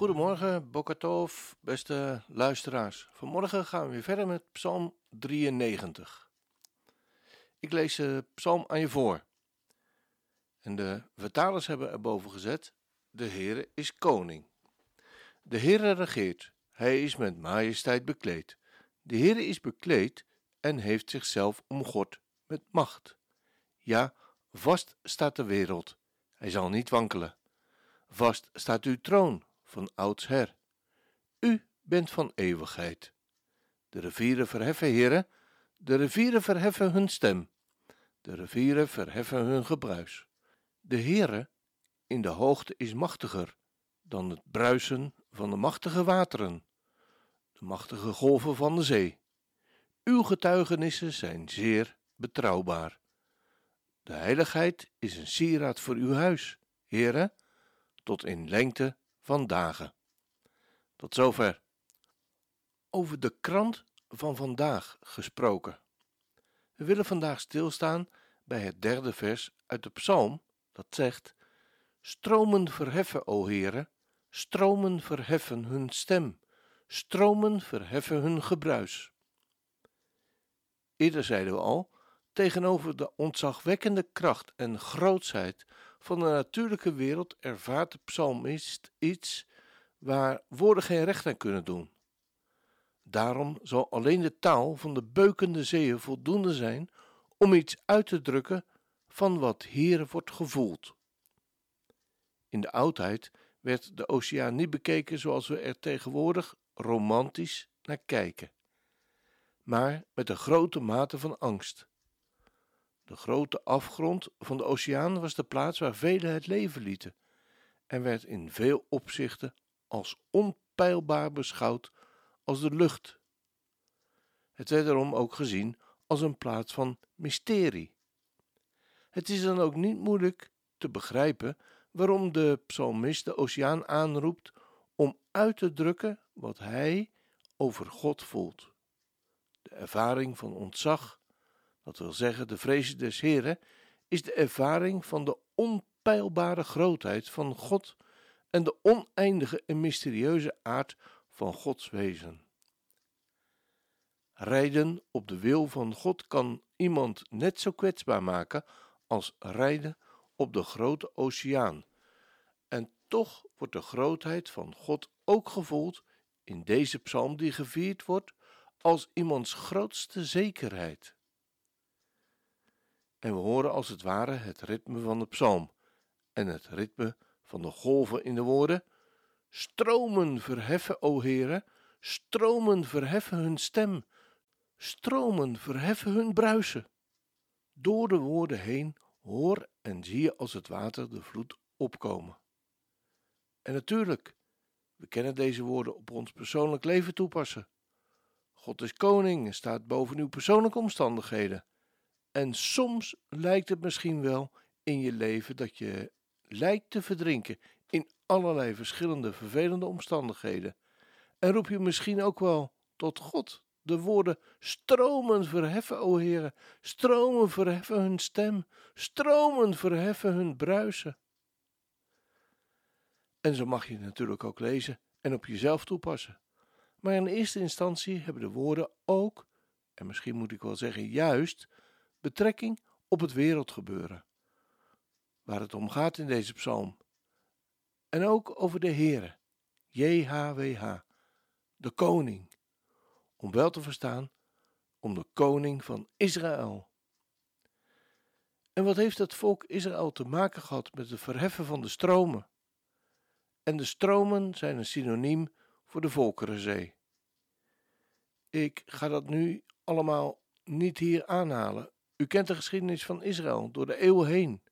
Goedemorgen, Bokatov, beste luisteraars. Vanmorgen gaan we weer verder met Psalm 93. Ik lees de psalm aan je voor. En de vertalers hebben erboven gezet: De Heere is koning. De Heere regeert, hij is met majesteit bekleed. De Heere is bekleed en heeft zichzelf omgord met macht. Ja, vast staat de wereld, hij zal niet wankelen. Vast staat uw troon van oudsher. U bent van eeuwigheid. De rivieren verheffen, heren, de rivieren verheffen hun stem. De rivieren verheffen hun gebruis. De Heere in de hoogte is machtiger dan het bruisen van de machtige wateren, de machtige golven van de zee. Uw getuigenissen zijn zeer betrouwbaar. De heiligheid is een sieraad voor uw huis, Heere, tot in lengte van dagen. Tot zover. Over de krant van vandaag gesproken. We willen vandaag stilstaan bij het derde vers uit de psalm dat zegt: Stromen verheffen, o Heere, stromen verheffen hun stem, stromen verheffen hun gebruis. Eerder zeiden we al, tegenover de ontzagwekkende kracht en grootsheid van de natuurlijke wereld ervaart de psalmist iets waar woorden geen recht aan kunnen doen. Daarom zal alleen de taal van de beukende zeeën voldoende zijn om iets uit te drukken van wat hier wordt gevoeld. In de oudheid werd de oceaan niet bekeken zoals we er tegenwoordig romantisch naar kijken, maar met een grote mate van angst. De grote afgrond van de oceaan was de plaats waar velen het leven lieten en werd in veel opzichten als onpeilbaar beschouwd als de lucht. Het werd daarom ook gezien als een plaats van mysterie. Het is dan ook niet moeilijk te begrijpen waarom de psalmist de oceaan aanroept om uit te drukken wat hij over God voelt. De ervaring van ontzag dat wil zeggen de vrees des Heren, is de ervaring van de onpeilbare grootheid van God en de oneindige en mysterieuze aard van Gods wezen. Rijden op de wil van God kan iemand net zo kwetsbaar maken als rijden op de grote oceaan. En toch wordt de grootheid van God ook gevoeld in deze psalm die gevierd wordt als iemands grootste zekerheid en we horen als het ware het ritme van de psalm en het ritme van de golven in de woorden: Stromen verheffen, o Heere, stromen verheffen hun stem, stromen verheffen hun bruisen. Door de woorden heen hoor en zie je als het water de vloed opkomen. En natuurlijk, we kennen deze woorden op ons persoonlijk leven toepassen. God is koning en staat boven uw persoonlijke omstandigheden. En soms lijkt het misschien wel in je leven dat je lijkt te verdrinken in allerlei verschillende vervelende omstandigheden. En roep je misschien ook wel tot God de woorden: Stromen verheffen, o Heere, stromen verheffen hun stem, stromen verheffen hun bruisen. En zo mag je het natuurlijk ook lezen en op jezelf toepassen. Maar in eerste instantie hebben de woorden ook, en misschien moet ik wel zeggen juist, betrekking op het wereldgebeuren, waar het om gaat in deze psalm. En ook over de Heere, JHWH, de koning, om wel te verstaan, om de koning van Israël. En wat heeft het volk Israël te maken gehad met het verheffen van de stromen? En de stromen zijn een synoniem voor de Volkerenzee. Ik ga dat nu allemaal niet hier aanhalen. U kent de geschiedenis van Israël door de eeuwen heen.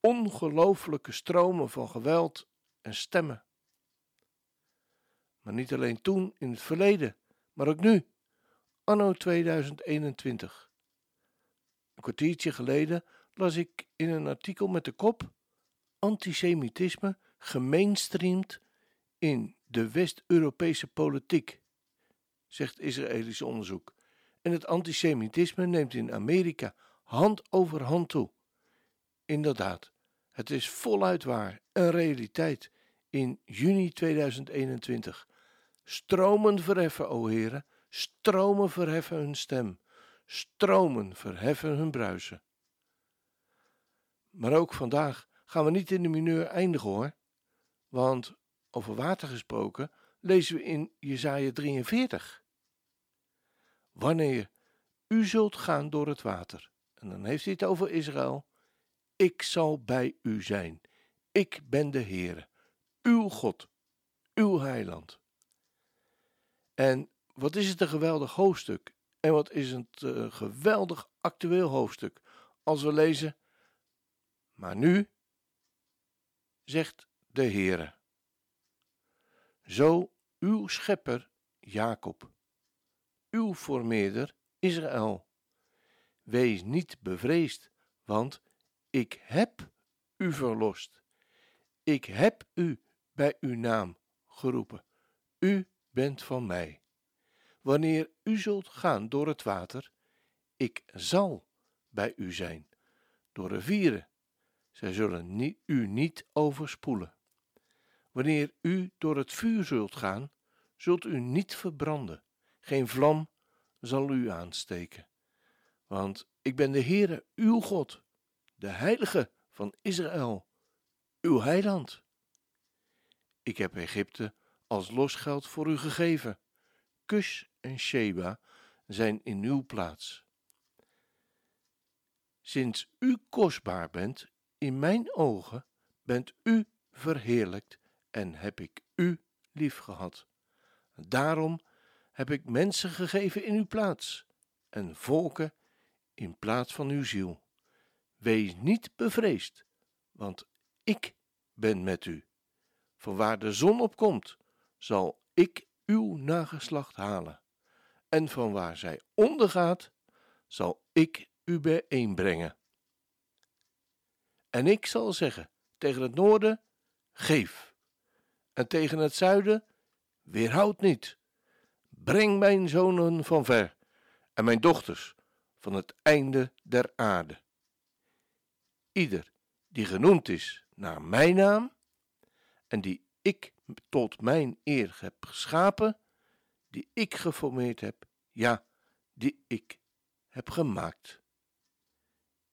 Ongelooflijke stromen van geweld en stemmen. Maar niet alleen toen in het verleden, maar ook nu. anno 2021. Een kwartiertje geleden las ik in een artikel met de kop Antisemitisme gemainstreamd in de West-Europese politiek, zegt Israëlisch onderzoek. En het antisemitisme neemt in Amerika hand over hand toe. Inderdaad, het is voluit waar, een realiteit in juni 2021. Stromen verheffen, o heren, stromen verheffen hun stem, stromen verheffen hun bruisen. Maar ook vandaag gaan we niet in de mineur eindigen hoor, want over water gesproken lezen we in Jesaja 43. Wanneer u zult gaan door het water, en dan heeft hij het over Israël, ik zal bij u zijn. Ik ben de Heere, uw God, uw heiland. En wat is het een geweldig hoofdstuk? En wat is het een geweldig actueel hoofdstuk als we lezen, maar nu, zegt de Heere, zo uw schepper Jacob, uw formeerder Israël, wees niet bevreesd, want ik heb u verlost. Ik heb u bij uw naam geroepen. U bent van mij. Wanneer u zult gaan door het water, ik zal bij u zijn. Door rivieren, zij zullen u niet overspoelen. Wanneer u door het vuur zult gaan, zult u niet verbranden. Geen vlam zal u aansteken. Want ik ben de Heere, uw God, de Heilige van Israël, uw heiland. Ik heb Egypte als losgeld voor u gegeven. Kus en Sheba zijn in uw plaats. Sinds u kostbaar bent in mijn ogen, bent u verheerlijkt en heb ik u lief gehad. Daarom heb ik mensen gegeven in uw plaats en volken in plaats van uw ziel. Wees niet bevreesd, want ik ben met u. Van waar de zon opkomt, zal ik uw nageslacht halen. En van waar zij ondergaat, zal ik u bijeenbrengen. En ik zal zeggen tegen het noorden: geef. En tegen het zuiden: weerhoud niet. Breng mijn zonen van ver en mijn dochters van het einde der aarde. Ieder die genoemd is naar mijn naam en die ik tot mijn eer heb geschapen, die ik geformeerd heb, ja, die ik heb gemaakt.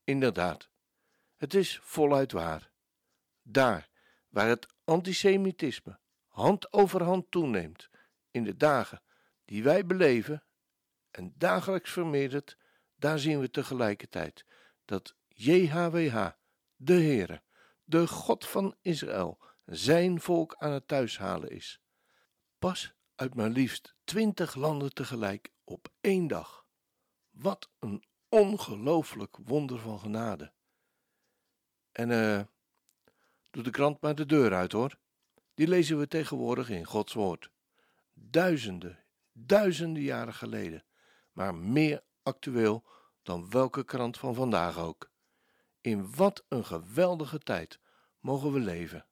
Inderdaad, het is voluit waar. Daar waar het antisemitisme hand over hand toeneemt in de dagen die wij beleven en dagelijks vermeerdert, daar zien we tegelijkertijd dat JHWH, de Heere, de God van Israël, zijn volk aan het thuishalen is. Pas uit maar liefst twintig landen tegelijk op één dag. Wat een ongelooflijk wonder van genade. En eh, doe de krant maar de deur uit hoor. Die lezen we tegenwoordig in Gods woord. Duizenden, duizenden jaren geleden, maar meer actueel dan welke krant van vandaag ook. In wat een geweldige tijd mogen we leven.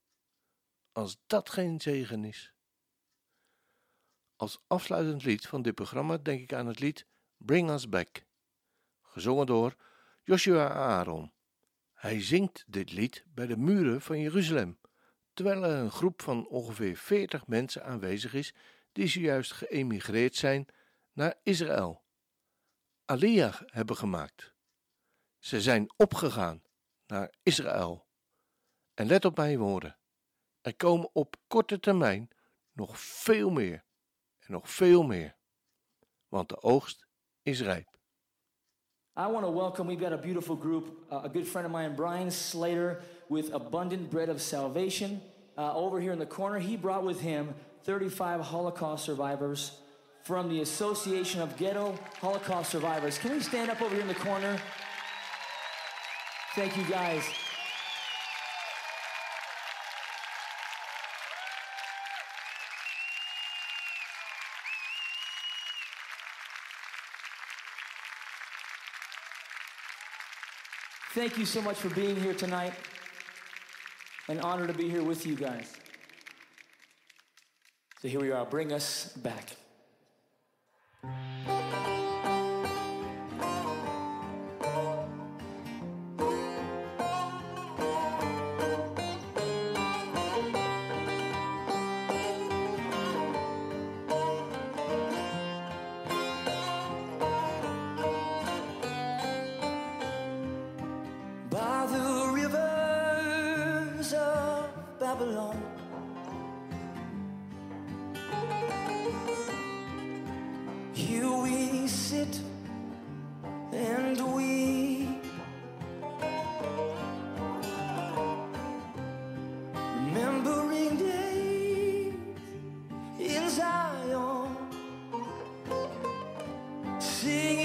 Als dat geen zegen is. Als afsluitend lied van dit programma denk ik aan het lied Bring Us Back, gezongen door Joshua Aaron. Hij zingt dit lied bij de muren van Jeruzalem, terwijl er een groep van ongeveer veertig mensen aanwezig is die zojuist geëmigreerd zijn naar Israël. Aliyah hebben gemaakt. Ze zijn opgegaan naar Israël. En let op mijn woorden. Er komen op korte termijn nog veel meer en nog veel meer. Want de oogst is rijp. I want to welcome, we've got a beautiful group, uh, a good friend of mine, Brian Slater, with Abundant Bread of Salvation. Uh, over here in the corner, he brought with him 35 Holocaust survivors from the Association of Ghetto Holocaust Survivors. Can we stand up over here in the corner? Thank you guys. Thank you so much for being here tonight. An honor to be here with you guys. So here we are. Bring us back. sing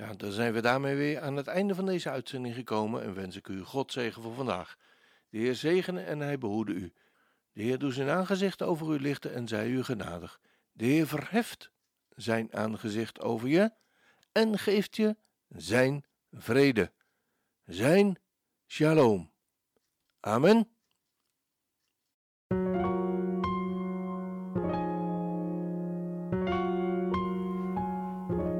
Ja, dan zijn we daarmee weer aan het einde van deze uitzending gekomen en wens ik u God zegen voor vandaag. De Heer zegene en hij behoede u. De Heer doet zijn aangezicht over u lichten en zij u genadig. De Heer verheft zijn aangezicht over je en geeft je zijn vrede. Zijn shalom. Amen.